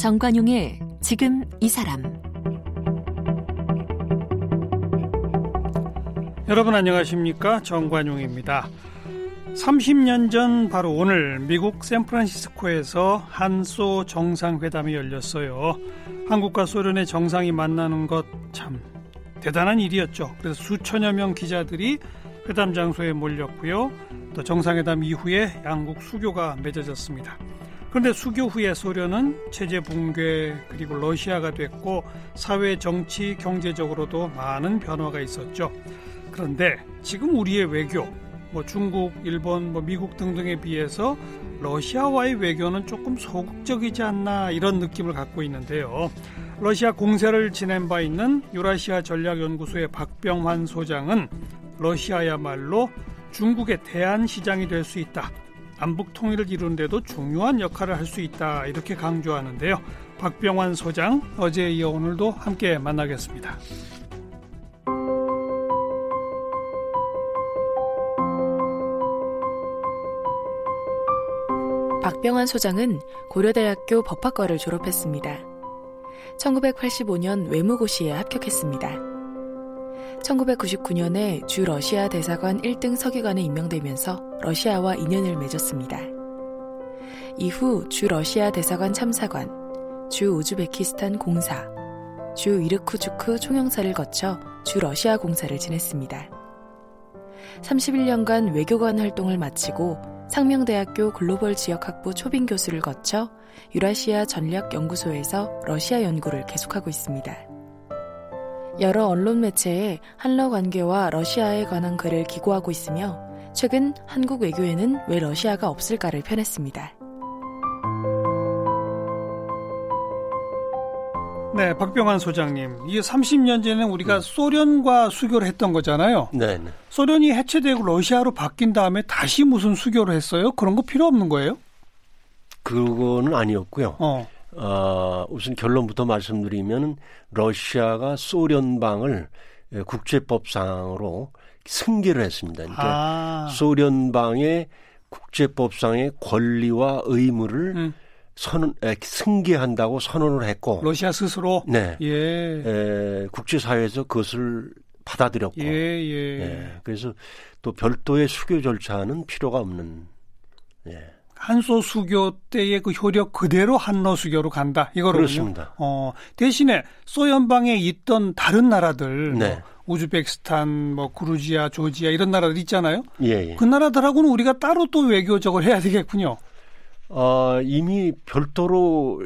정관용의 지금 이 사람 여러분 안녕하십니까 정관용입니다. 30년 전 바로 오늘 미국 샌프란시스코에서 한소 정상회담이 열렸어요. 한국과 소련의 정상이 만나는 것 참 대단한 일이었죠. 그래서 수천여 명 기자들이 회담 장소에 몰렸고요. 또 정상회담 이후에 양국 수교가 맺어졌습니다. 그런데 수교 후에 소련은 체제 붕괴 그리고 러시아가 됐고 사회 정치 경제적으로도 많은 변화가 있었죠. 그런데 지금 우리의 외교 뭐 중국, 일본, 뭐 미국 등등에 비해서 러시아와의 외교는 조금 소극적이지 않나 이런 느낌을 갖고 있는데요. 러시아 공세를 지낸 바 있는 유라시아 전략연구소의 박병환 소장은 러시아야말로 중국의 대안 시장이 될 수 있다. 남북 통일을 이루는데도 중요한 역할을 할 수 있다. 이렇게 강조하는데요. 박병환 소장 어제 이어 오늘도 함께 만나겠습니다. 박병환 소장은 고려대학교 법학과를 졸업했습니다. 1985년 외무고시에 합격했습니다. 1999년에 주 러시아 대사관 1등 서기관에 임명되면서 러시아와 인연을 맺었습니다. 이후 주 러시아 대사관 참사관, 주 우즈베키스탄 공사, 주 이르쿠주크 총영사를 거쳐 주 러시아 공사를 지냈습니다. 31년간 외교관 활동을 마치고 상명대학교 글로벌 지역학부 초빙 교수를 거쳐 유라시아 전략연구소에서 러시아 연구를 계속하고 있습니다. 여러 언론 매체에 한러 관계와 러시아에 관한 글을 기고하고 있으며 최근 한국 외교에는 왜 러시아가 없을까를 펴냈습니다. 네, 박병환 소장님. 이게 30년 전에 우리가 네. 소련과 수교를 했던 거잖아요. 네, 네. 소련이 해체되고 러시아로 바뀐 다음에 다시 무슨 수교를 했어요? 그런 거 필요 없는 거예요? 그거는 아니었고요. 어. 어, 우선 결론부터 말씀드리면 러시아가 소련방을 국제법상으로 승계를 했습니다. 그러니까 아. 소련방의 국제법상의 권리와 의무를 음. 선언 에, 승계한다고 선언을 했고 러시아 스스로 네 예. 에, 국제사회에서 그것을 받아들였고 예, 예. 예. 그래서 또 별도의 수교 절차는 필요가 없는 예. 한소 수교 때의 그 효력 그대로 한러 수교로 간다 이거로군요. 그렇습니다. 어, 대신에 소연방에 있던 다른 나라들 뭐 네. 뭐 우즈베키스탄, 뭐 그루지아, 조지아 이런 나라들 있잖아요. 예, 예. 그 나라들하고는 우리가 따로 또 외교적을 해야 되겠군요. 어, 이미 별도로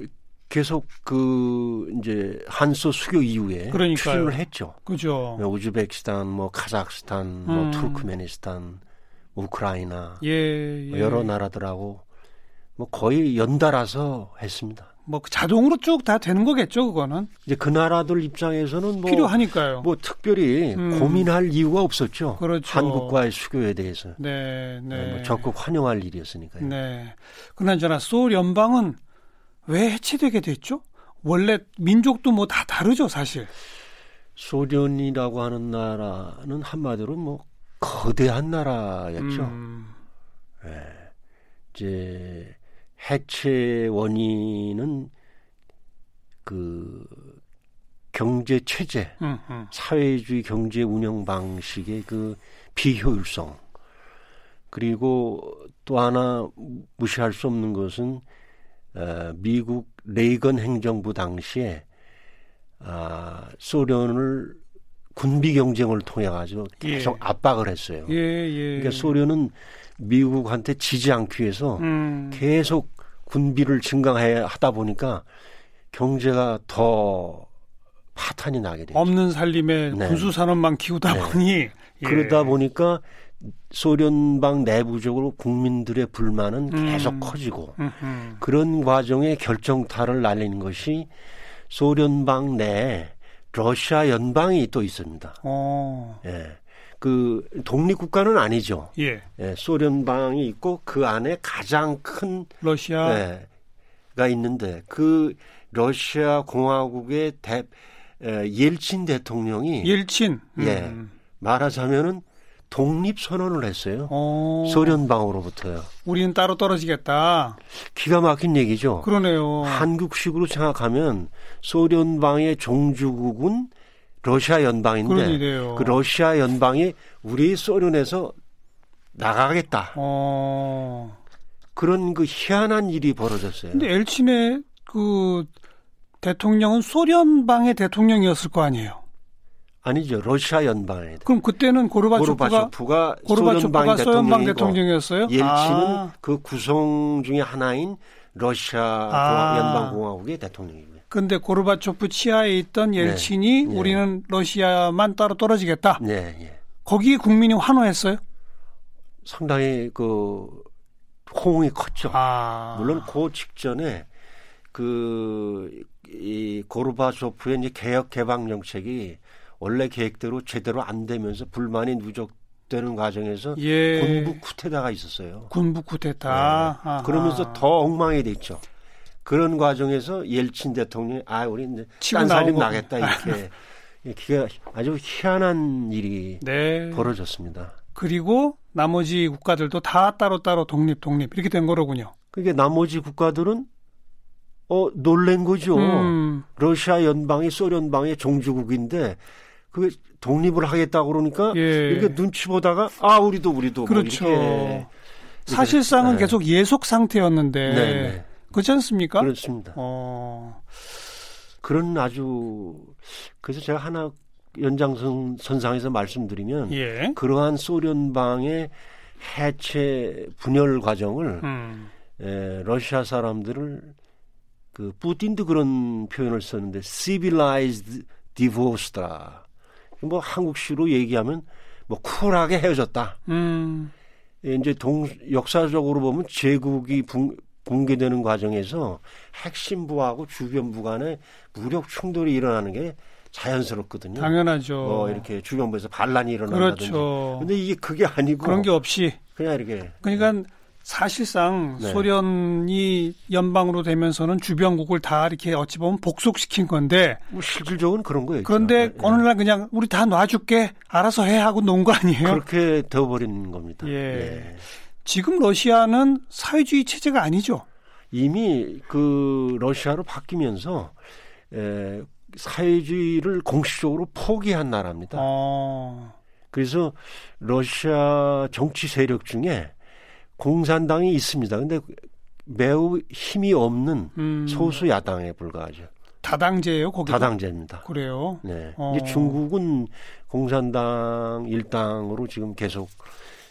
계속 그 이제 한소 수교 이후에 출연을 했죠. 그죠. 뭐 우즈베키스탄, 뭐 카자흐스탄, 뭐 음. 투르크메니스탄, 우크라이나 예, 예. 여러 나라들하고 뭐 거의 연달아서 했습니다. 뭐 자동으로 쭉 다 되는 거겠죠, 그거는. 이제 그 나라들 입장에서는 뭐 필요하니까요. 뭐 특별히 음. 고민할 이유가 없었죠. 그렇죠. 한국과의 수교에 대해서. 네, 네. 네뭐 적극 환영할 일이었으니까요. 네. 그나저나 소울 연방은 왜 해체되게 됐죠? 원래 민족도 뭐 다 다르죠, 사실. 소련이라고 하는 나라는 한마디로 뭐 거대한 나라였죠. 음. 네. 이제 해체 원인은 그 경제 체제, 음, 음. 사회주의 경제 운영 방식의 그 비효율성 그리고 또 하나 무시할 수 없는 것은 어, 미국 레이건 행정부 당시에 아, 소련을 군비 경쟁을 통해 가지고 계속 예. 압박을 했어요. 예, 예. 그러니까 소련은 미국한테 지지 않기 위해서 음. 계속 군비를 증강해 하다 보니까 경제가 더 파탄이 나게 되죠. 없는 살림에 네. 군수 산업만 키우다 네. 보니 예. 그러다 보니까 소련방 내부적으로 국민들의 불만은 음. 계속 커지고 음흠. 그런 과정에 결정타를 날리는 것이 소련방 내에 러시아 연방이 또 있습니다. 어. 예. 그 독립 국가는 아니죠. 예. 예. 소련방이 있고 그 안에 가장 큰 러시아가 예, 있는데 그 러시아 공화국의 대 예, 옐친 대통령이 옐친 예. 음. 말하자면은 독립 선언을 했어요. 오. 어. 소련 방으로부터요. 우리는 따로 떨어지겠다. 기가 막힌 얘기죠. 그러네요. 한국식으로 생각하면 소련 방의 종주국은 러시아 연방인데 그 러시아 연방이 우리 소련에서 나가겠다. 어. 그런 그 희한한 일이 벌어졌어요. 근데 엘친의 그 대통령은 소련방의 대통령이었을 거 아니에요? 아니죠. 러시아 연방의. 그럼 그때는 고르바초프가 고르바초프가, 소련방, 대통령이었어요? 옐친은 아. 그 구성 중의 하나인 러시아 아. 연방공화국의 대통령이고요. 근데 고르바초프 치하에 있던 네. 옐친이 네. 우리는 러시아만 따로 떨어지겠다. 네, 예. 거기에 국민이 환호했어요? 상당히 그 호응이 컸죠. 아. 물론 그 직전에 그 이 고르바초프의 이제 개혁 개방 정책이 원래 계획대로 제대로 안 되면서 불만이 누적되는 과정에서 예. 군부 쿠데타가 있었어요. 군부 쿠데타. 네. 그러면서 더 엉망이 됐죠. 그런 과정에서 옐친 대통령이 아 우리 이제 딴 살림 나겠다 이렇게 이게 아주 희한한 일이 네. 벌어졌습니다. 그리고 나머지 국가들도 다 따로따로 독립 독립 이렇게 된 거로군요. 그게 나머지 국가들은 어 놀란 거죠. 음. 러시아 연방이 소련방의 종주국인데 그게 독립을 하겠다 그러니까 예. 이렇게 눈치 보다가 아 우리도 우리도 뭐 그렇죠. 뭐 사실상은 네. 계속 예속 상태였는데 네, 네. 그렇지 않습니까? 그렇습니다. 어. 그런 아주 그래서 제가 하나 연장선 선상에서 말씀드리면 예. 그러한 소련방의 해체 분열 과정을 음. 에, 러시아 사람들을 그 푸틴도 그런 표현을 썼는데 civilized divorce다. 뭐 한국식으로 얘기하면 뭐 쿨하게 헤어졌다. 음. 예, 이제 동 역사적으로 보면 제국이 붕, 붕괴되는 과정에서 핵심부하고 주변부 간에 무력 충돌이 일어나는 게 자연스럽거든요. 당연하죠. 뭐 이렇게 주변부에서 반란이 일어난다든지. 그렇죠. 근데 이게 그게 아니고 그런 게 없이 그냥 이렇게. 그러니까 네. 사실상 네. 소련이 연방으로 되면서는 주변국을 다 이렇게 어찌 보면 복속시킨 건데 뭐 실질적으로는 그런 거예요. 그런데 네. 어느 날 그냥 우리 다 놔줄게 알아서 해 하고 놓은 거 아니에요? 그렇게 되어버린 겁니다. 예. 네. 지금 러시아는 사회주의 체제가 아니죠. 이미 그 러시아로 바뀌면서 에, 사회주의를 공식적으로 포기한 나라입니다. 어. 그래서 러시아 정치 세력 중에 공산당이 있습니다. 근데 매우 힘이 없는 음. 소수 야당에 불과하죠. 다당제예요, 거기 다당제입니다. 그래요. 네. 어. 이제 중국은 공산당 일당으로 지금 계속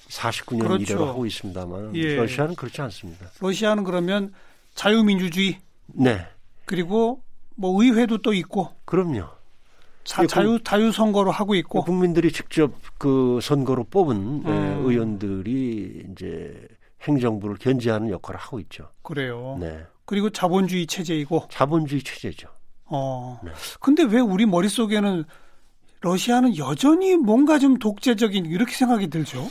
49년 그렇죠. 일을 하고 있습니다만 예. 러시아는 그렇지 않습니다. 러시아는 그러면 자유민주주의. 네. 그리고 뭐 의회도 또 있고. 그럼요. 자, 자유 자유 선거로 하고 있고 국민들이 직접 그 선거로 뽑은 예, 음. 의원들이 이제 행정부를 견제하는 역할을 하고 있죠. 그래요. 네. 그리고 자본주의 체제이고 자본주의 체제죠. 어. 네. 근데 왜 우리 머릿속에는 러시아는 여전히 뭔가 좀 독재적인 이렇게 생각이 들죠?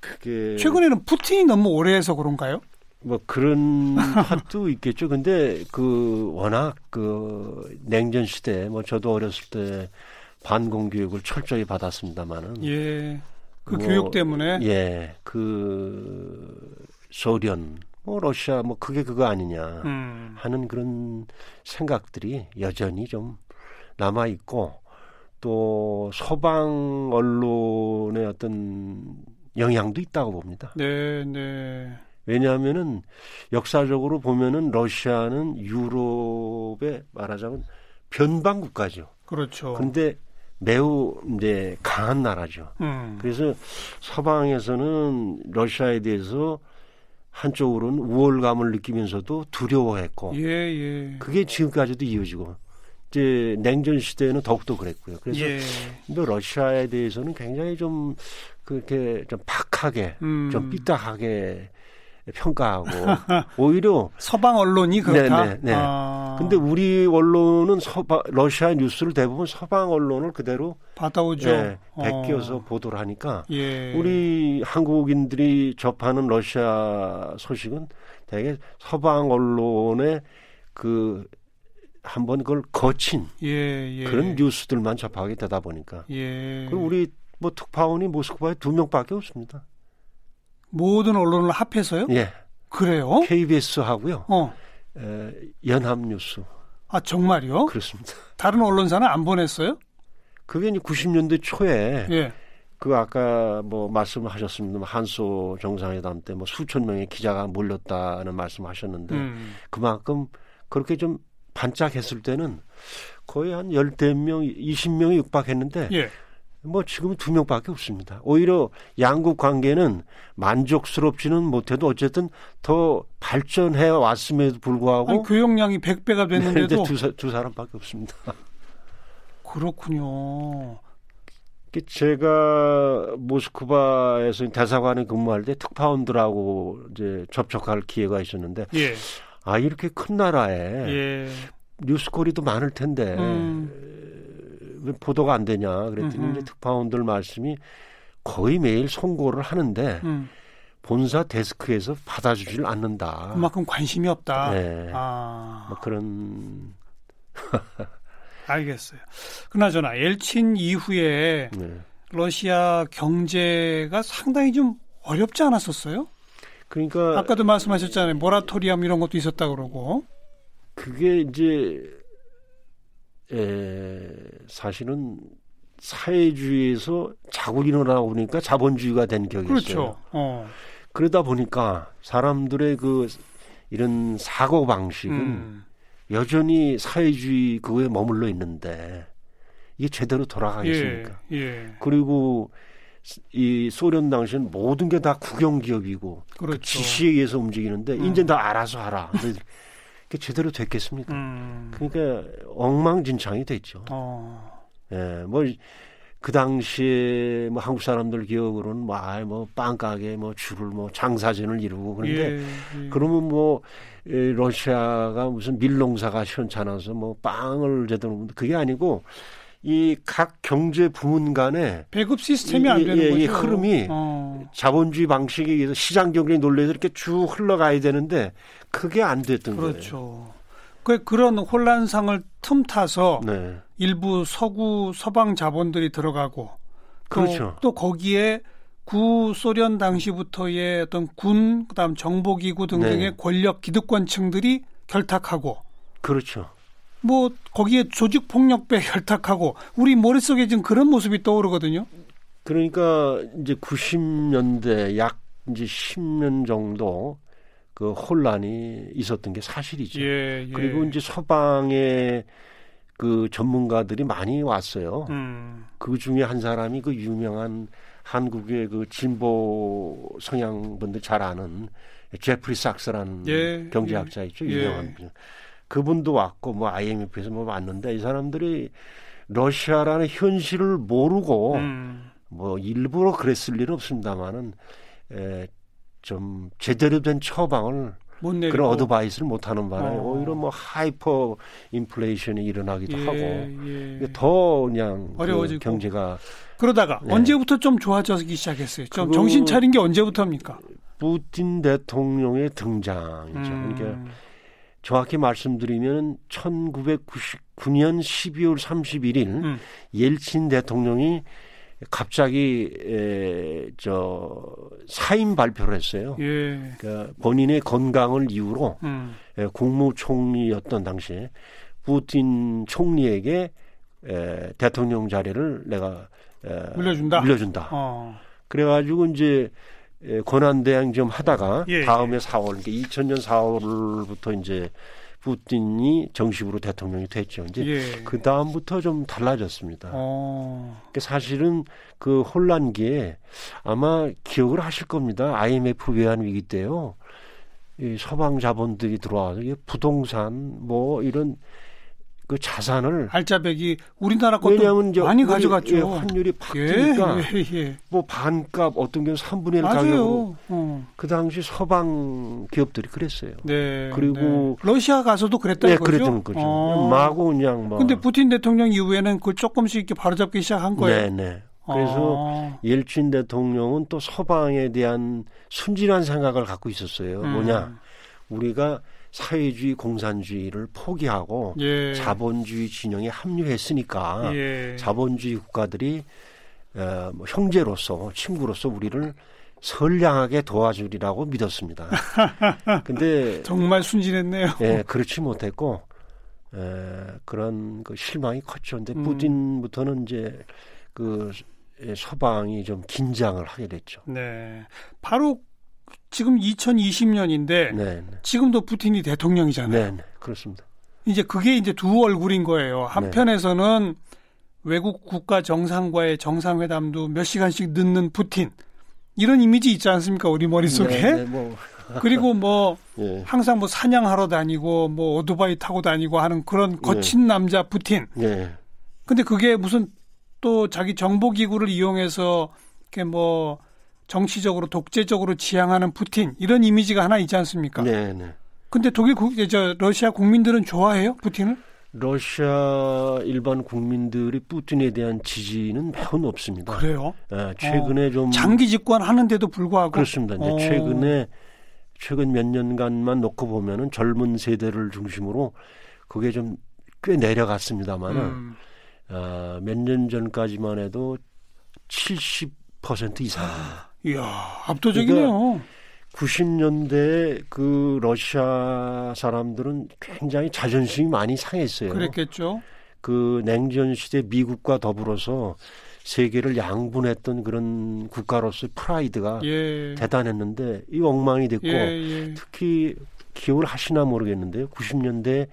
그게 최근에는 푸틴이 너무 오래 해서 그런가요? 뭐 그런 탓도 있겠죠. 근데 그 워낙 그 냉전 시대 뭐 저도 어렸을 때 반공 교육을 철저히 받았습니다만은 예. 그 뭐, 교육 때문에 예. 그 소련 뭐 러시아 뭐 그게 그거 아니냐 음. 하는 그런 생각들이 여전히 좀 남아 있고 또 서방 언론의 어떤 영향도 있다고 봅니다. 네, 네. 왜냐하면은 역사적으로 보면은 러시아는 유럽의 말하자면 변방 국가죠. 그렇죠. 근데 매우 이제 강한 나라죠. 음. 그래서 서방에서는 러시아에 대해서 한쪽으로는 우월감을 느끼면서도 두려워했고, 예, 예. 그게 지금까지도 이어지고, 이제 냉전 시대에는 더욱더 그랬고요. 그래서 예. 러시아에 대해서는 굉장히 좀 그렇게 좀 박하게, 음. 좀 삐딱하게 평가하고 오히려 서방 언론이 그렇다. 네, 네, 네. 아. 근데 우리 언론은 서방 러시아 뉴스를 대부분 서방 언론을 그대로 받아오죠. 네, 베껴서 어. 보도를 하니까 예. 우리 한국인들이 접하는 러시아 소식은 대개 서방 언론의 그 한번 그걸 거친 예, 예. 그런 뉴스들만 접하게 되다 보니까 예. 그럼 우리 뭐 특파원이 모스크바에 두 명밖에 없습니다. 모든 언론을 합해서요? 예. 그래요? KBS 하고요. 어. 에, 연합뉴스. 아 정말요? 그렇습니다. 다른 언론사는 안 보냈어요? 그게 이제 90년대 초에 예. 그 아까 뭐 말씀하셨습니다. 한소 정상회담 때 뭐 수천 명의 기자가 몰렸다는 말씀하셨는데 음. 그만큼 그렇게 좀 반짝했을 때는 거의 한 열대 명, 20명이 육박했는데 예. 뭐 지금은 두 명밖에 없습니다. 오히려 양국 관계는 만족스럽지는 못해도 어쨌든 더 발전해 왔음에도 불구하고 아니, 교역량이 100배가 됐는데도 네, 두, 사, 두 사람밖에 없습니다. 그렇군요. 제가 모스크바에서 대사관에 근무할 때 특파원들하고 이제 접촉할 기회가 있었는데 예. 아 이렇게 큰 나라에 예. 뉴스거리도 많을 텐데 음. 왜 보도가 안 되냐 그랬더니 음흠. 이제 특파원들 말씀이 거의 매일 송고를 하는데 음. 본사 데스크에서 받아주질 않는다. 그만큼 관심이 없다. 네. 아. 뭐 그런 알겠어요. 그나저나 엘친 이후에 네. 러시아 경제가 상당히 좀 어렵지 않았었어요? 그러니까 아까도 말씀하셨잖아요. 모라토리엄 이런 것도 있었다 그러고. 그게 이제 에, 사실은 사회주의에서 자고 일어나고 보니까 자본주의가 된 격이. 그렇죠. 어. 그러다 보니까 사람들의 그 이런 사고 방식은 음. 여전히 사회주의 그거에 머물러 있는데 이게 제대로 돌아가겠습니까? 예. 예. 그리고 이 소련 당시엔 모든 게 다 국영 기업이고 그 그렇죠. 지시에 의해서 움직이는데 음. 이제 다 알아서 하라. 그게 제대로 됐겠습니까? 음. 그러니까 엉망진창이 됐죠. 어. 예, 뭐, 그 당시에 뭐 한국 사람들 기억으로는 뭐, 아이, 뭐, 빵가게 뭐 줄을 뭐 장사진을 이루고 그런데 예, 예. 그러면 뭐, 에, 러시아가 무슨 밀농사가 시원찮아서 뭐 빵을 제대로, 그게 아니고 이 각 경제 부문 간에 배급 시스템이 안 이- 되는 예, 거죠. 이 흐름이 어. 자본주의 방식에 의해서 시장 경쟁 논리에서 이렇게 쭉 흘러가야 되는데 그게 안 됐던 그렇죠. 그 그런 혼란상을 틈타서 거예요. 네. 일부 서구 서방 자본들이 들어가고 또, 그렇죠. 또 거기에 구 소련 당시부터의 어떤 군 그다음 정보기구 등등의 네. 권력 기득권층들이 결탁하고 그렇죠. 뭐 거기에 조직 폭력배 결탁하고 우리 머릿속에 지금 그런 모습이 떠오르거든요. 그러니까 이제 90년대 약 이제 10년 정도 그 혼란이 있었던 게 사실이죠. 예, 예. 그리고 이제 서방의 그 전문가들이 많이 왔어요. 음, 그 중에 한 사람이 그 유명한 한국의 그 진보 성향 분들 잘 아는 제프리 삭스라는 예, 경제학자 있죠. 예. 유명한 분. 그분도 왔고 뭐 IMF에서 뭐 왔는데 이 사람들이 러시아라는 현실을 모르고 음, 뭐 일부러 그랬을 일은 없습니다만은 에, 좀 제대로 된 처방을 못 그런 advice를 못 하는 바람에 어. 오히려 뭐 하이퍼 인플레이션이 일어나기도 예, 하고 예. 더 그냥 그 어려워지고. 경제가 그러다가 네. 언제부터 좀 좋아지기 시작했어요. 좀 정신 차린 게 언제부터입니까? 푸틴 대통령의 등장이죠. 음, 그러니까 정확히 말씀드리면 1999년 12월 31일 음. 옐친 대통령이 갑자기 에, 저 사임 발표를 했어요. 예. 그러니까 본인의 건강을 이유로 음, 에, 국무총리였던 당시에 푸틴 총리에게 에, 대통령 자리를 내가 에, 물려준다? 물려준다. 어. 그래가지고 이제 에, 권한 대행 좀 하다가 예, 다음에 4월, 그러니까 2000년 4월부터 이제 푸틴이 정식으로 대통령이 됐죠. 이제 예. 그 다음부터 좀 달라졌습니다. 어. 그러니까 사실은 그 혼란기에 아마 기억을 하실 겁니다. IMF 외환 위기 때요. 이 서방 자본들이 들어와서 부동산 뭐 이런 그 자산을 알짜배기 우리나라 것도 왜냐하면 이제 많이 우리, 가져갔죠. 예, 환율이 팍 예, 뛰니까 예, 예. 뭐 반값 어떤 경우 3분의 1 가격으로. 어. 그 당시 서방 기업들이 그랬어요. 네. 그리고- 네. 러시아 가서도 그랬다는 네, 거죠. 그랬던 거죠. 어. 마구 그냥 뭐. 근데 푸틴 대통령 이후에는 그걸 조금씩 이렇게 바로잡기 시작한 거예요. 네, 네. 그래서 어. 옐친 대통령은 또 서방에 대한 순진한 생각을 갖고 있었어요. 음. 뭐냐? 우리가 사회주의 공산주의를 포기하고 예. 자본주의 진영에 합류했으니까 예. 자본주의 국가들이 어, 뭐 형제로서 친구로서 우리를 선량하게 도와주리라고 믿었습니다. 근데 정말 순진했네요. 예, 그렇지 못했고 에, 그런 그 실망이 컸죠. 근데 음. 푸틴부터는 이제 그 서방이 좀 긴장을 하게 됐죠. 네. 바로 지금 2020년인데 네, 네. 지금도 푸틴이 대통령이잖아요. 네, 네, 그렇습니다. 이제 그게 이제 두 얼굴인 거예요. 한편에서는 네. 외국 국가 정상과의 정상회담도 몇 시간씩 늦는 푸틴 이런 이미지 있지 않습니까 우리 머릿속에 뭐. 그리고 뭐 예. 항상 뭐 사냥하러 다니고 뭐 오토바이 타고 다니고 하는 그런 거친 네. 남자 푸틴 예. 근데 그게 무슨 또 자기 정보기구를 이용해서 이렇게 뭐 정치적으로 독재적으로 지향하는 푸틴 이런 이미지가 하나 있지 않습니까? 네, 네. 근데 독일 국, 저 러시아 국민들은 좋아해요 푸틴을? 러시아 일반 국민들이 푸틴에 대한 지지는 매우 높습니다. 그래요? 예, 최근에 어, 좀 장기 집권하는데도 불구하고 그렇습니다. 이제 어. 최근에 최근 몇 년간만 놓고 보면은 젊은 세대를 중심으로 그게 좀 꽤 내려갔습니다만은 음. 어, 몇년 전까지만 해도 70% 이상. 이야 압도적이네요. 그러니까 90년대 그 러시아 사람들은 굉장히 자존심이 많이 상했어요. 그랬겠죠. 그 냉전 시대 미국과 더불어서 세계를 양분했던 그런 국가로서의 프라이드가 예. 대단했는데 이 엉망이 됐고 예, 예. 특히 기억을 하시나 모르겠는데요. 90년대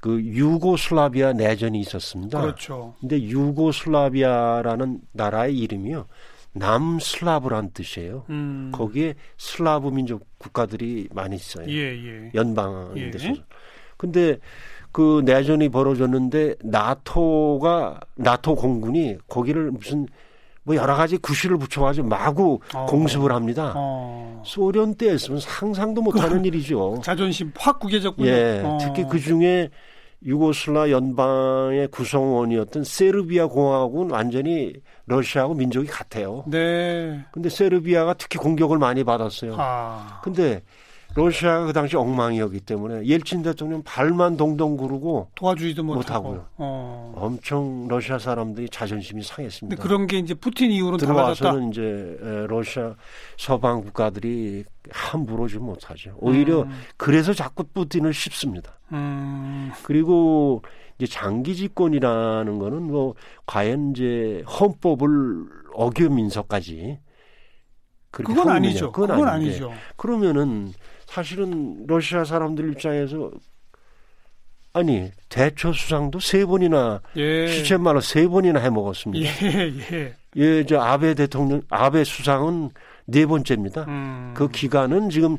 그 유고슬라비아 내전이 있었습니다. 그렇죠. 근데 유고슬라비아라는 나라의 이름이요. 남슬라브란 뜻이에요. 음. 거기에 슬라브 민족 국가들이 많이 있어요. 예, 예. 연방인데서. 예. 근데 그 내전이 벌어졌는데 나토가 나토 공군이 거기를 무슨 뭐 여러 가지 구실을 붙여가지고 마구 어. 공습을 합니다. 어. 소련 때였으면 상상도 못하는 그, 일이죠. 자존심 확 구겨졌군요. 예, 어. 특히 그 중에 유고슬라 연방의 구성원이었던 세르비아 공화국은 완전히 러시아하고 민족이 같아요. 네. 근데 세르비아가 특히 공격을 많이 받았어요. 아. 근데 러시아가 그 당시 엉망이었기 때문에 옐친 대통령 발만 동동 구르고 도와주지도 못하고요. 어. 엄청 러시아 사람들이 자존심이 상했습니다. 그런 게 이제 푸틴 이후로 들어와서는 이제 러시아 서방 국가들이 함부로 좀 못하죠. 오히려 음. 그래서 자꾸 푸틴을 씹습니다. 음. 그리고 이제 장기 집권이라는 거는 뭐 과연 이제 헌법을 어기면서까지 그건 아니죠. 그건, 그건 아니죠. 그러면은 사실은 러시아 사람들 입장에서 아니 대처 수상도 세 번이나 예. 시체말로 세 번이나 해 먹었습니다. 예, 예. 예, 저 아베 대통령 아베 수상은 네 번째입니다. 음. 그 기간은 지금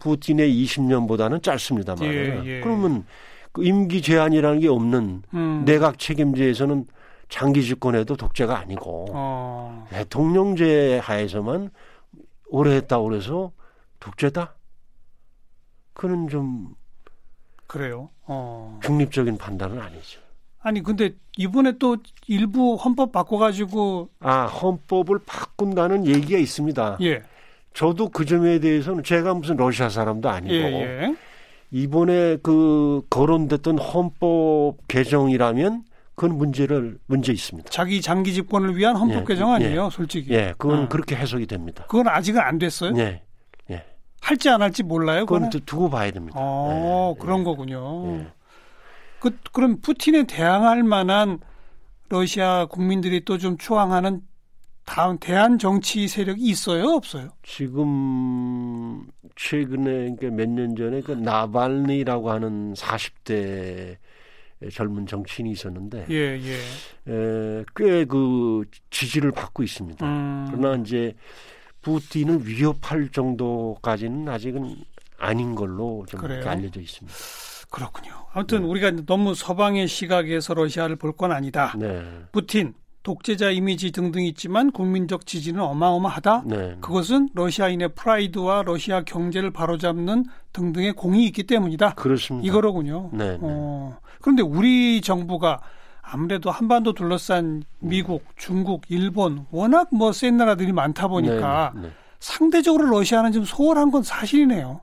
푸틴의 20년보다는 짧습니다만 예, 예. 그러면 그 임기 제한이라는 게 없는 음. 내각 책임제에서는 장기 집권에도 독재가 아니고 어. 대통령제 하에서만 오래 했다고 그래서 독재다? 그는 좀 그래요. 어. 중립적인 판단은 아니죠. 아니 근데 이번에 또 일부 헌법 바꿔가지고 아 헌법을 바꾼다는 얘기가 있습니다. 예. 저도 그 점에 대해서는 제가 무슨 러시아 사람도 아니고 예, 예. 이번에 그 거론됐던 헌법 개정이라면 그건 문제를 문제 있습니다. 자기 장기 집권을 위한 헌법 예, 개정 아니에요, 예. 솔직히. 예, 그건 아. 그렇게 해석이 됩니다. 그건 아직은 안 됐어요. 예. 할지 안 할지 몰라요. 그건 또 두고 봐야 됩니다. 어, 네, 그런 네. 거군요. 네. 그, 그럼 푸틴에 대항할 만한 러시아 국민들이 또 좀 추앙하는 다음 대한 정치 세력이 있어요, 없어요? 지금 최근에 그러니까 몇 년 전에 그 나발니라고 하는 40대 젊은 정치인이 있었는데 예, 예. 꽤그 지지를 받고 있습니다. 음. 그러나 이제 푸틴을 위협할 정도까지는 아직은 아닌 걸로 좀 알려져 있습니다. 그렇군요. 아무튼 네. 우리가 너무 서방의 시각에서 러시아를 볼 건 아니다. 네. 푸틴 독재자 이미지 등등 있지만 국민적 지지는 어마어마하다. 네. 그것은 러시아인의 프라이드와 러시아 경제를 바로잡는 등등의 공이 있기 때문이다. 그렇습니다. 이거로군요. 네, 네. 어, 그런데 우리 정부가 아무래도 한반도 둘러싼 미국, 중국, 일본 워낙 뭐 센 나라들이 많다 보니까 네, 네. 상대적으로 러시아는 좀 소홀한 건 사실이네요.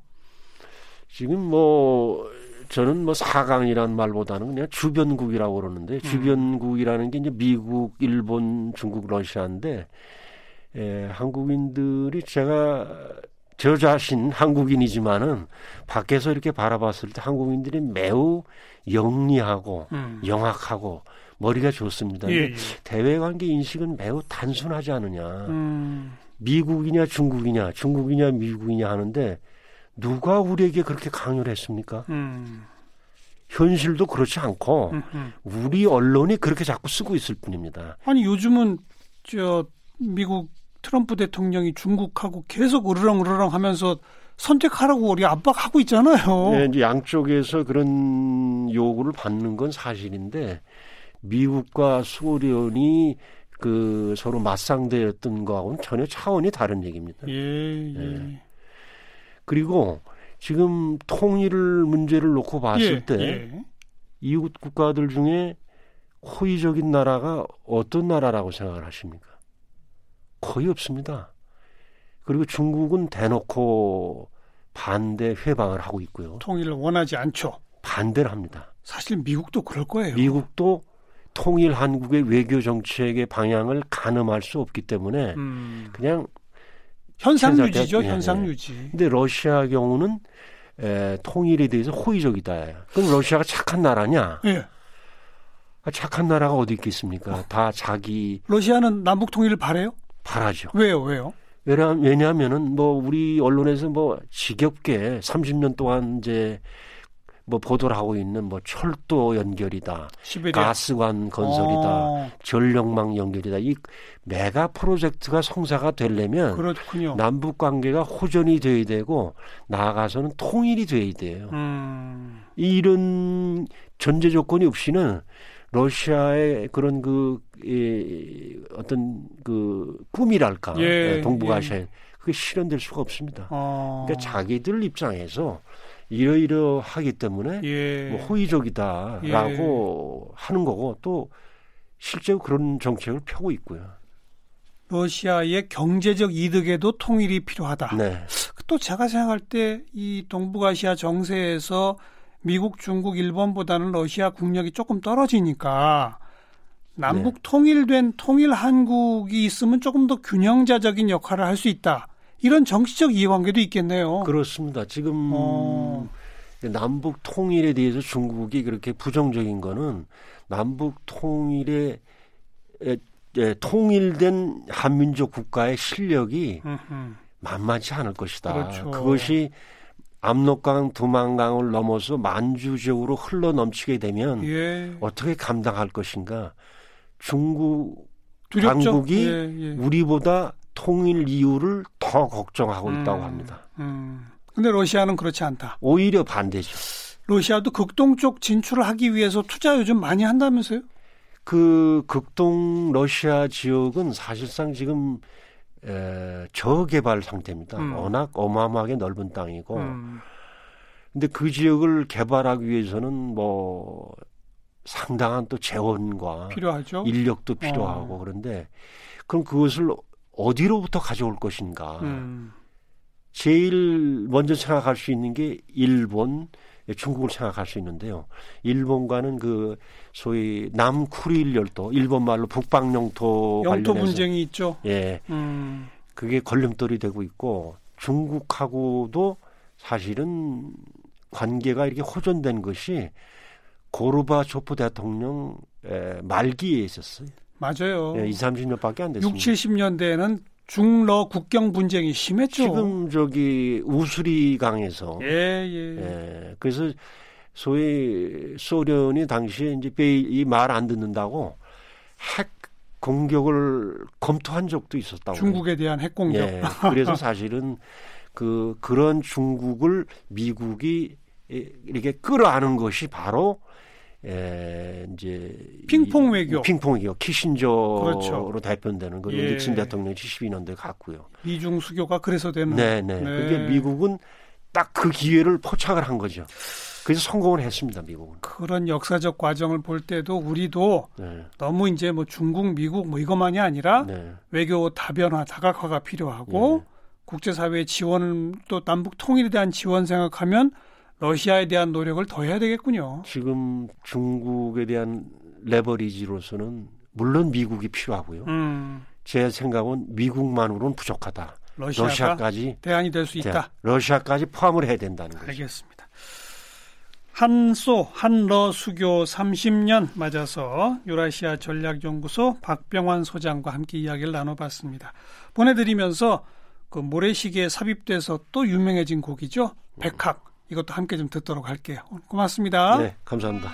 지금 뭐 저는 뭐 사강이라는 말보다는 그냥 주변국이라고 그러는데 음. 주변국이라는 게 이제 미국, 일본, 중국, 러시아인데 에, 한국인들이 제가 저 자신 한국인이지만은 밖에서 이렇게 바라봤을 때 한국인들이 매우 영리하고 음. 영악하고 머리가 좋습니다. 예, 예. 대외 관계 인식은 매우 단순하지 않느냐. 음. 미국이냐 중국이냐 중국이냐 미국이냐 하는데 누가 우리에게 그렇게 강요를 했습니까? 음. 현실도 그렇지 않고 음흠. 우리 언론이 그렇게 자꾸 쓰고 있을 뿐입니다. 아니 요즘은 저 미국 트럼프 대통령이 중국하고 계속 으르렁 으르렁 하면서 선택하라고 우리 압박하고 있잖아요. 네, 이제 양쪽에서 그런 요구를 받는 건 사실인데 미국과 소련이 그 서로 맞상대였던 거하고는 전혀 차원이 다른 얘기입니다. 예, 예. 예. 그리고 지금 통일 문제를 놓고 봤을 예, 때 예. 이웃 국가들 중에 호의적인 나라가 어떤 나라라고 생각을 하십니까? 거의 없습니다. 그리고 중국은 대놓고 반대 회방을 하고 있고요. 통일을 원하지 않죠. 반대를 합니다. 사실 미국도 그럴 거예요. 미국도 통일 한국의 외교 정책의 방향을 가늠할 수 없기 때문에 음. 그냥 현상 유지죠, 예, 현상 유지. 예. 근데 러시아 경우는 에, 통일에 대해서 호의적이다. 그럼 러시아가 착한 나라냐? 예. 아, 착한 나라가 어디 있겠습니까? 어. 다 자기 러시아는 남북 통일을 바래요? 바라죠. 왜요? 왜요? 왜냐하면은 뭐 우리 언론에서 뭐 지겹게 30년 동안 이제 뭐 보도를 하고 있는 뭐 철도 연결이다, 시베리아. 가스관 건설이다, 어. 전력망 연결이다. 이 메가 프로젝트가 성사가 되려면 그렇군요. 남북 관계가 호전이 돼야 되고 나아가서는 통일이 돼야 돼요. 음. 이런 전제 조건이 없이는 러시아의 그런 그 예, 어떤 그 꿈이랄까 예, 동북아시아에 예. 그게 실현될 수가 없습니다. 어. 그러니까 자기들 입장에서 이러이러하기 때문에 예. 뭐 호의적이다라고 예. 하는 거고 또 실제로 그런 정책을 펴고 있고요. 러시아의 경제적 이득에도 통일이 필요하다. 네. 또 제가 생각할 때 이 동북아시아 정세에서 미국, 중국, 일본보다는 러시아 국력이 조금 떨어지니까 남북 네. 통일된 통일 한국이 있으면 조금 더 균형자적인 역할을 할 수 있다. 이런 정치적 이해관계도 있겠네요. 그렇습니다. 지금 어. 남북 통일에 대해서 중국이 그렇게 부정적인 거는 남북 통일에 에, 에, 통일된 한민족 국가의 실력이 음흠. 만만치 않을 것이다. 그렇죠. 그것이 압록강, 두만강을 넘어서 만주적으로 흘러 넘치게 되면 예. 어떻게 감당할 것인가? 중국 두렵죠? 당국이 예, 예. 우리보다 통일 이유를 더 걱정하고 음, 있다고 합니다. 음. 근데 러시아는 그렇지 않다. 오히려 반대죠. 러시아도 극동 쪽 진출을 하기 위해서 투자 요즘 많이 한다면서요? 그 극동 러시아 지역은 사실상 지금 에, 저개발 상태입니다. 음. 워낙 어마어마하게 넓은 땅이고. 음. 근데 그 지역을 개발하기 위해서는 뭐 상당한 또 재원과 필요하죠. 인력도 필요하고 어. 그런데 그럼 그것을 어디로부터 가져올 것인가. 음. 제일 먼저 생각할 수 있는 게 일본, 중국을 생각할 수 있는데요. 일본과는 그 소위 남쿠릴 열도, 일본 말로 북방 영토 영토 분쟁이 있죠. 예. 음. 그게 걸림돌이 되고 있고 중국하고도 사실은 관계가 이렇게 호전된 것이 고르바초프 대통령 말기에 있었어요. 맞아요. 예, 2, 30년밖에 안 됐습니다. 6, 70년대에는 중러 국경 분쟁이 심했죠. 지금 저기 우수리 강에서 예, 예. 예. 그래서 소위 소련이 당시에 이제 이 말 안 듣는다고 핵 공격을 검토한 적도 있었다고. 중국에 대한 핵 공격. 예. 그래서 사실은 그 그런 중국을 미국이 이렇게 끌어안은 것이 바로 에, 이제 핑퐁 외교, 핑퐁 외교 키신저로 그렇죠. 대표되는 그 예. 닉슨 대통령 72년도에 갔고요. 미중 수교가 그래서 되는. 네네. 네. 그게 미국은 딱 그 기회를 포착을 한 거죠. 그래서 성공을 했습니다, 미국은. 그런 역사적 과정을 볼 때도 우리도 네. 너무 이제 뭐 중국, 미국 뭐 이것만이 아니라 네. 외교 다변화, 다각화가 필요하고 네. 국제사회의 지원을 또 남북 통일에 대한 지원 생각하면 러시아에 대한 노력을 더 해야 되겠군요. 지금 중국에 대한 레버리지로서는 물론 미국이 필요하고요. 음. 제 생각은 미국만으로는 부족하다. 러시아까지 대안이 될 수 있다. 러시아까지 포함을 해야 된다는 거죠. 알겠습니다. 한소 한러 수교 30년 맞아서 유라시아 전략연구소 박병환 소장과 함께 이야기를 나눠봤습니다. 보내드리면서 그 모래시계에 삽입돼서 또 유명해진 곡이죠. 백학 이것도 함께 좀 듣도록 할게요. 고맙습니다. 네, 감사합니다.